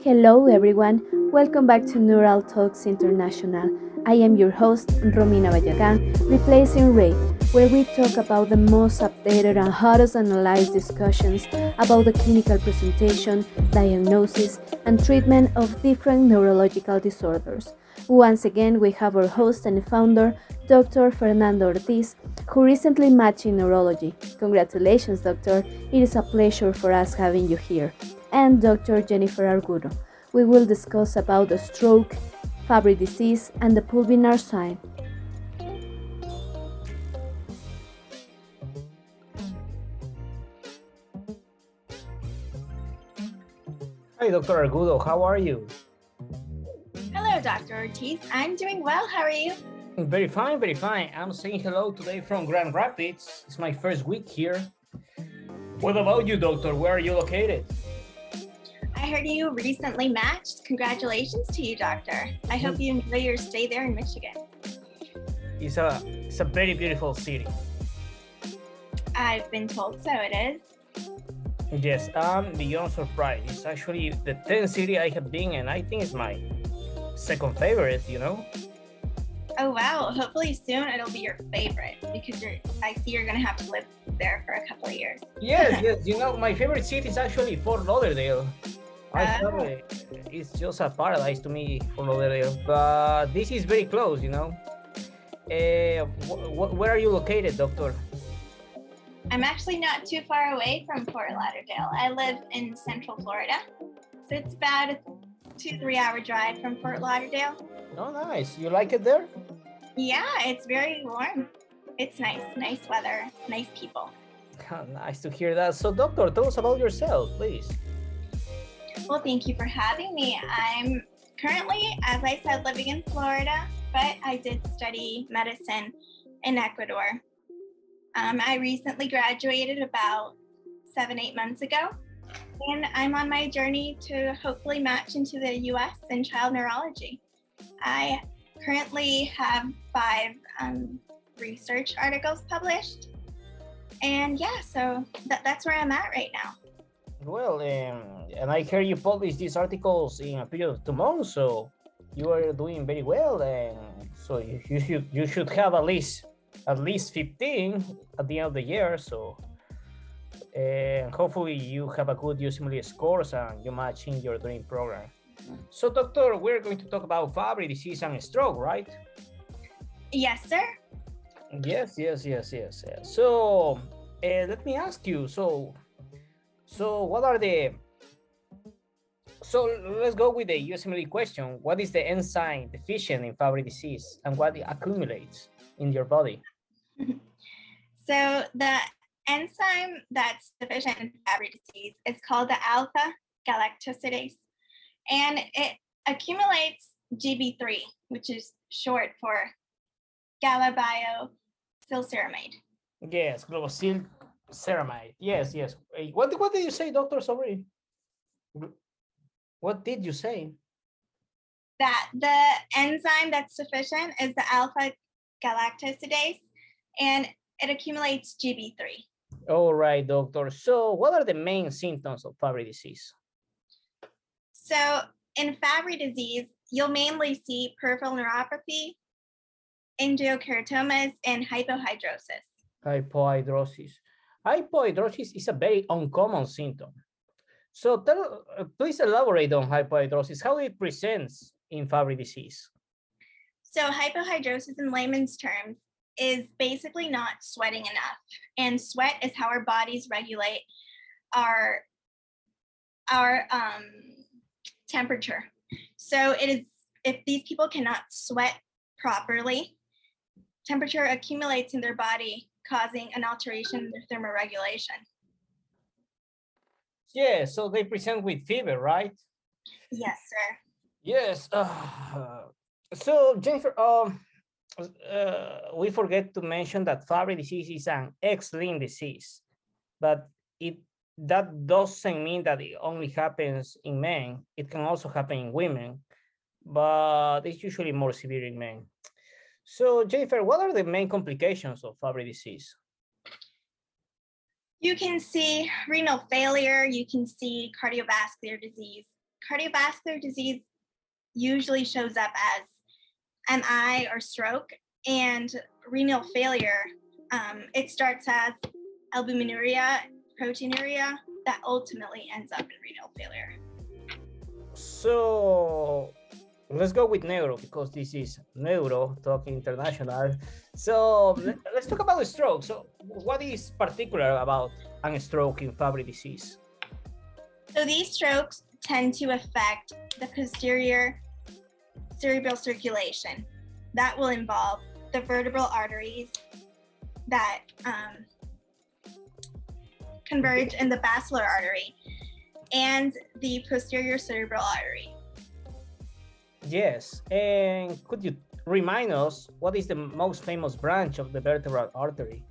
Hello, everyone. Welcome back to Neural Talks International. I am your host, Romina Vallagan, replacing Ray, where we talk about the most updated and hottest analyzed discussions about the clinical presentation, diagnosis, and treatment of different neurological disorders. Once again, we have our host and founder, Dr. Fernando Ortiz, who recently matched in neurology. Congratulations, Doctor. It is a pleasure for us having you here. And Dr. Jennifer Argudo. We will discuss about the stroke, Fabry disease, and the pulvinar sign. Hi, Dr. Argudo. How are you? Hello, Dr. Ortiz. I'm doing well. How are you? Very fine, very fine. I'm saying hello today from Grand Rapids. It's my first week here. What about you, doctor? Where are you located? I heard you recently matched. Congratulations to you, doctor. I hope you enjoy your stay there in Michigan. It's a it's a very beautiful city. I've been told so it is. Yes, I'm beyond surprised. It's actually the 10th city I have been in, I think it's my second favorite, you know? Oh wow. Hopefully soon it'll be your favorite because you're I see you're gonna have to live there for a couple of years. Yes, yes. You know, my favorite city is actually Fort Lauderdale. I thought it's just a paradise to me, Fort Lauderdale. But this is very close, you know. Uh, wh- where are you located, doctor? I'm actually not too far away from Fort Lauderdale. I live in central Florida. So it's about a two, three hour drive from Fort Lauderdale. Oh, nice. You like it there? Yeah, it's very warm. It's nice, nice weather, nice people. nice to hear that. So, doctor, tell us about yourself, please. Well, thank you for having me. I'm currently, as I said, living in Florida, but I did study medicine in Ecuador. Um, I recently graduated about seven, eight months ago, and I'm on my journey to hopefully match into the US in child neurology. I currently have five um, research articles published. And yeah, so that, that's where I'm at right now. Well, um, and I heard you publish these articles in a period of two months, so you are doing very well, and so you, you should you should have at least at least 15 at the end of the year. So, and hopefully you have a good USMLE scores and you match in your dream program. So, doctor, we're going to talk about Fabry disease and stroke, right? Yes, sir. Yes, yes, yes, yes. yes. So, uh, let me ask you. So, so what are the? So let's go with the USMLE question. What is the enzyme deficient in Fabry disease, and what it accumulates in your body? So the enzyme that's deficient in Fabry disease is called the alpha galactosidase, and it accumulates GB3, which is short for galabiosilceramide. Yes, globocil ceramide. Yes, yes. What what did you say, doctor? Sorry. What did you say? That the enzyme that's sufficient is the alpha galactosidase, and it accumulates GB3. All right, doctor. So, what are the main symptoms of Fabry disease? So in Fabry disease, you'll mainly see peripheral neuropathy, angiokeratomas, and hypohidrosis. hypohidrosis. Hypohidrosis is a very uncommon symptom. So tell, uh, please elaborate on hypohidrosis, how it presents in Fabry disease. So hypohidrosis in layman's terms is basically not sweating enough. And sweat is how our bodies regulate our our um, temperature. So it is if these people cannot sweat properly, temperature accumulates in their body, causing an alteration in their thermoregulation. Yeah, so they present with fever, right? Yes, sir. Yes. Uh, so Jennifer, um, uh, we forget to mention that Fabry disease is an X-linked disease, but it that doesn't mean that it only happens in men. It can also happen in women, but it's usually more severe in men. So Jennifer, what are the main complications of Fabry disease? You can see renal failure, you can see cardiovascular disease, cardiovascular disease usually shows up as MI or stroke, and renal failure. Um, it starts as albuminuria, proteinuria, that ultimately ends up in renal failure. So let's go with neuro because this is neuro talking international. So let- let's talk about stroke. So what is particular about a stroke in Fabry disease? So these strokes tend to affect the posterior cerebral circulation. That will involve the vertebral arteries that um, converge in the basilar artery and the posterior cerebral artery. Yes, and could you remind us what is the most famous branch of the vertebral artery?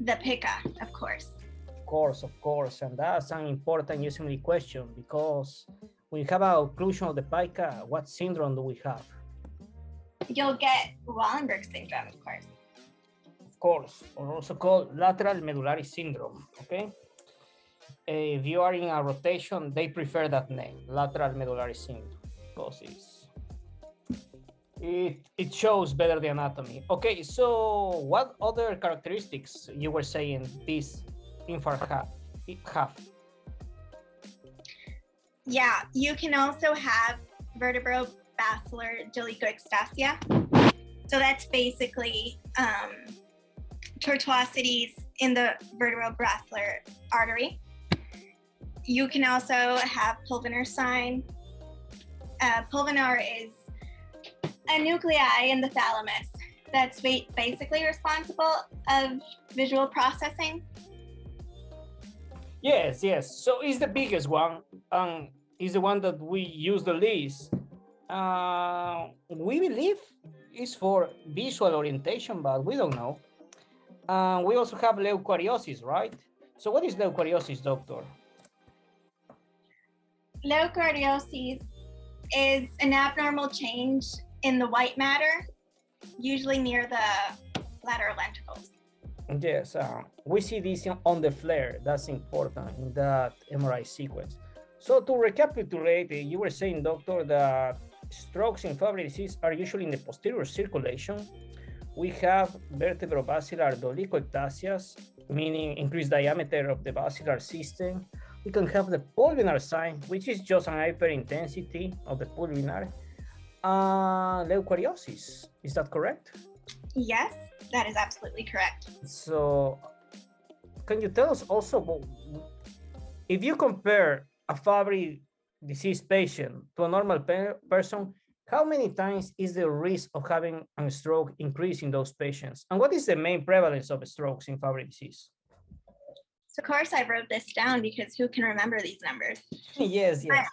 The PICA, of course. Of course, of course, and that's an important usually question because when you have a occlusion of the PICA, what syndrome do we have? You'll get Wallenberg syndrome, of course. Of course, or also called lateral medullary syndrome. Okay. If you are in a rotation, they prefer that name, lateral medullary syndrome, because it it shows better the anatomy. Okay, so what other characteristics you were saying this infant have? have? Yeah, you can also have vertebral basilar dolichoectasia. So that's basically um, tortuosities in the vertebral basilar artery. You can also have pulvinar sign. Uh, pulvinar is a nuclei in the thalamus that's ba- basically responsible of visual processing. Yes, yes. So it's the biggest one, and is the one that we use the least. Uh, we believe it's for visual orientation, but we don't know. Uh, we also have leukoariosis, right? So what is leukoariosis, doctor? Leukoariosis is an abnormal change in the white matter, usually near the lateral ventricles. Yes, uh, we see this on the FLAIR. That's important in that MRI sequence. So to recapitulate, you were saying, doctor, that strokes in Fabry disease are usually in the posterior circulation. We have vertebrobasilar dolichoectasias, meaning increased diameter of the basilar system. We can have the pulvinar sign, which is just an hyperintensity of the pulvinar. Uh, leukoariosis, is that correct? Yes, that is absolutely correct. So, can you tell us also if you compare a Fabry disease patient to a normal pe- person, how many times is the risk of having a stroke increase in those patients? And what is the main prevalence of strokes in Fabry disease? So, of course, I wrote this down because who can remember these numbers? yes, yes.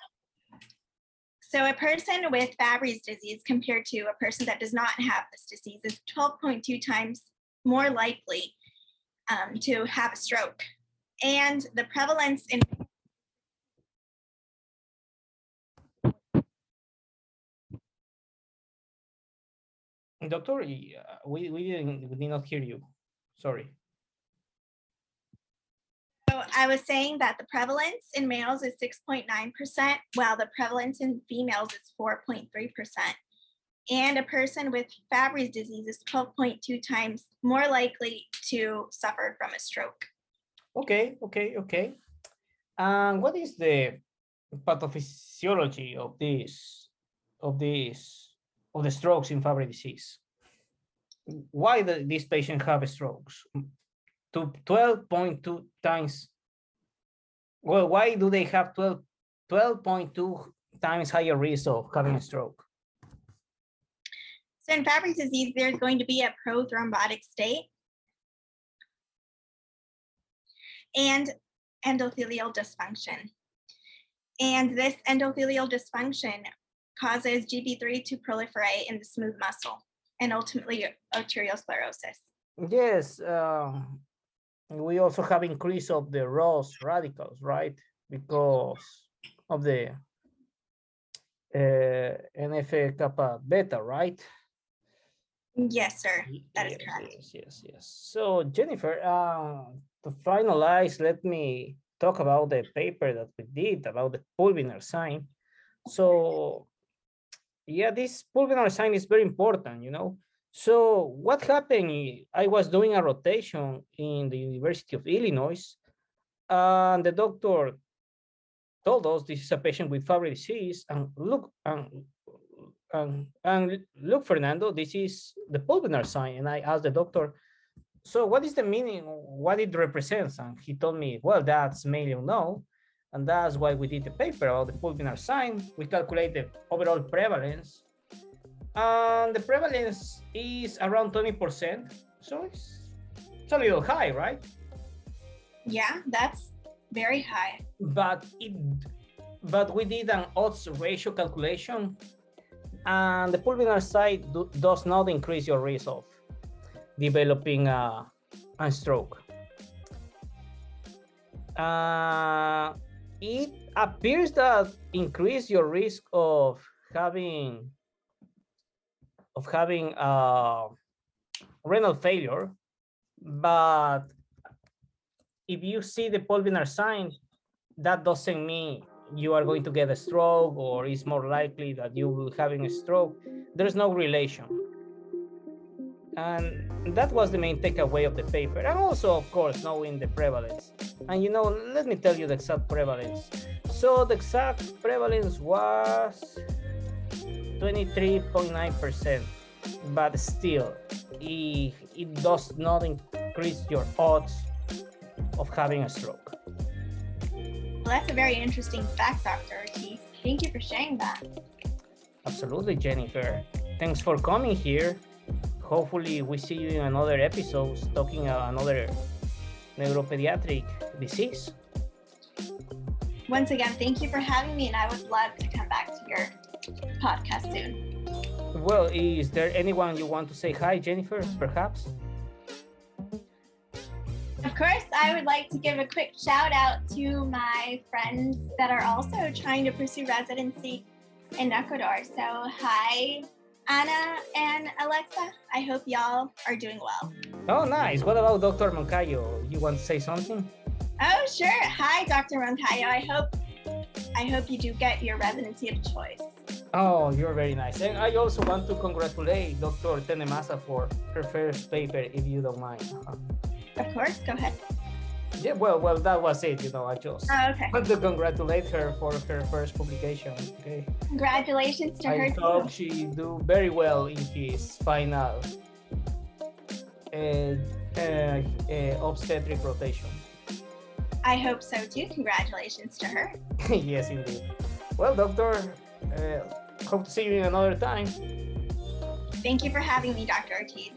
So, a person with Fabry's disease compared to a person that does not have this disease is 12.2 times more likely um, to have a stroke. And the prevalence in Doctor, uh, we, we didn't we did not hear you. Sorry. I was saying that the prevalence in males is 6.9%, while the prevalence in females is 4.3%. And a person with Fabry's disease is 12.2 times more likely to suffer from a stroke. Okay, okay, okay. And what is the pathophysiology of this, of this, of the strokes in Fabry disease? Why the, these patients have strokes? To twelve point two times. Well, why do they have 12 12.2 times higher risk of having a stroke? So in Fabry disease, there's going to be a prothrombotic state and endothelial dysfunction. And this endothelial dysfunction causes GB3 to proliferate in the smooth muscle and ultimately arteriosclerosis. Yes, um, we also have increase of the ROS radicals, right? Because of the uh, NF kappa beta, right? Yes, sir. That is yes, correct. Yes, yes, yes. So Jennifer, uh, to finalize, let me talk about the paper that we did about the pulvinar sign. So yeah, this pulvinar sign is very important, you know. So what happened, I was doing a rotation in the University of Illinois and the doctor told us this is a patient with Fabry disease and look, and, and, and look, Fernando, this is the pulvinar sign. And I asked the doctor, so what is the meaning, what it represents? And he told me, well, that's mainly unknown. And that's why we did the paper about the pulvinar sign. We calculate the overall prevalence. And the prevalence is around 20%. So it's, it's a little high, right? Yeah, that's very high. But it but we did an odds ratio calculation and the pulvinar sign do, does not increase your risk of developing a, a stroke. Uh, it appears that increase your risk of having of having uh, renal failure, but if you see the pulvinar sign, that doesn't mean you are going to get a stroke or it's more likely that you will having a stroke. There's no relation. And that was the main takeaway of the paper. And also, of course, knowing the prevalence. And you know, let me tell you the exact prevalence. So the exact prevalence was 23.9%, but still, it, it does not increase your odds of having a stroke. Well, that's a very interesting fact, Dr. Ortiz. Thank you for sharing that. Absolutely, Jennifer. Thanks for coming here. Hopefully, we see you in another episode talking about another neuropediatric disease. Once again, thank you for having me, and I would love to come back to your podcast soon. Well, is there anyone you want to say hi, Jennifer, perhaps? Of course, I would like to give a quick shout out to my friends that are also trying to pursue residency in Ecuador. So, hi, Anna and Alexa. I hope y'all are doing well. Oh, nice. What about Dr. Moncayo? You want to say something? Oh, sure. Hi, Dr. Moncayo. I hope I hope you do get your residency of choice. Oh, you're very nice. And I also want to congratulate Dr. Tenemasa for her first paper, if you don't mind. Of course, go ahead. Yeah, well, well, that was it. You know, I just Oh, okay. want to congratulate her for her first publication. Okay, Congratulations to I her hope she do very well in his final uh, uh, uh, obstetric rotation. I hope so too. Congratulations to her. yes, indeed. Well, doctor, uh, hope to see you in another time. Thank you for having me, Dr. Ortiz.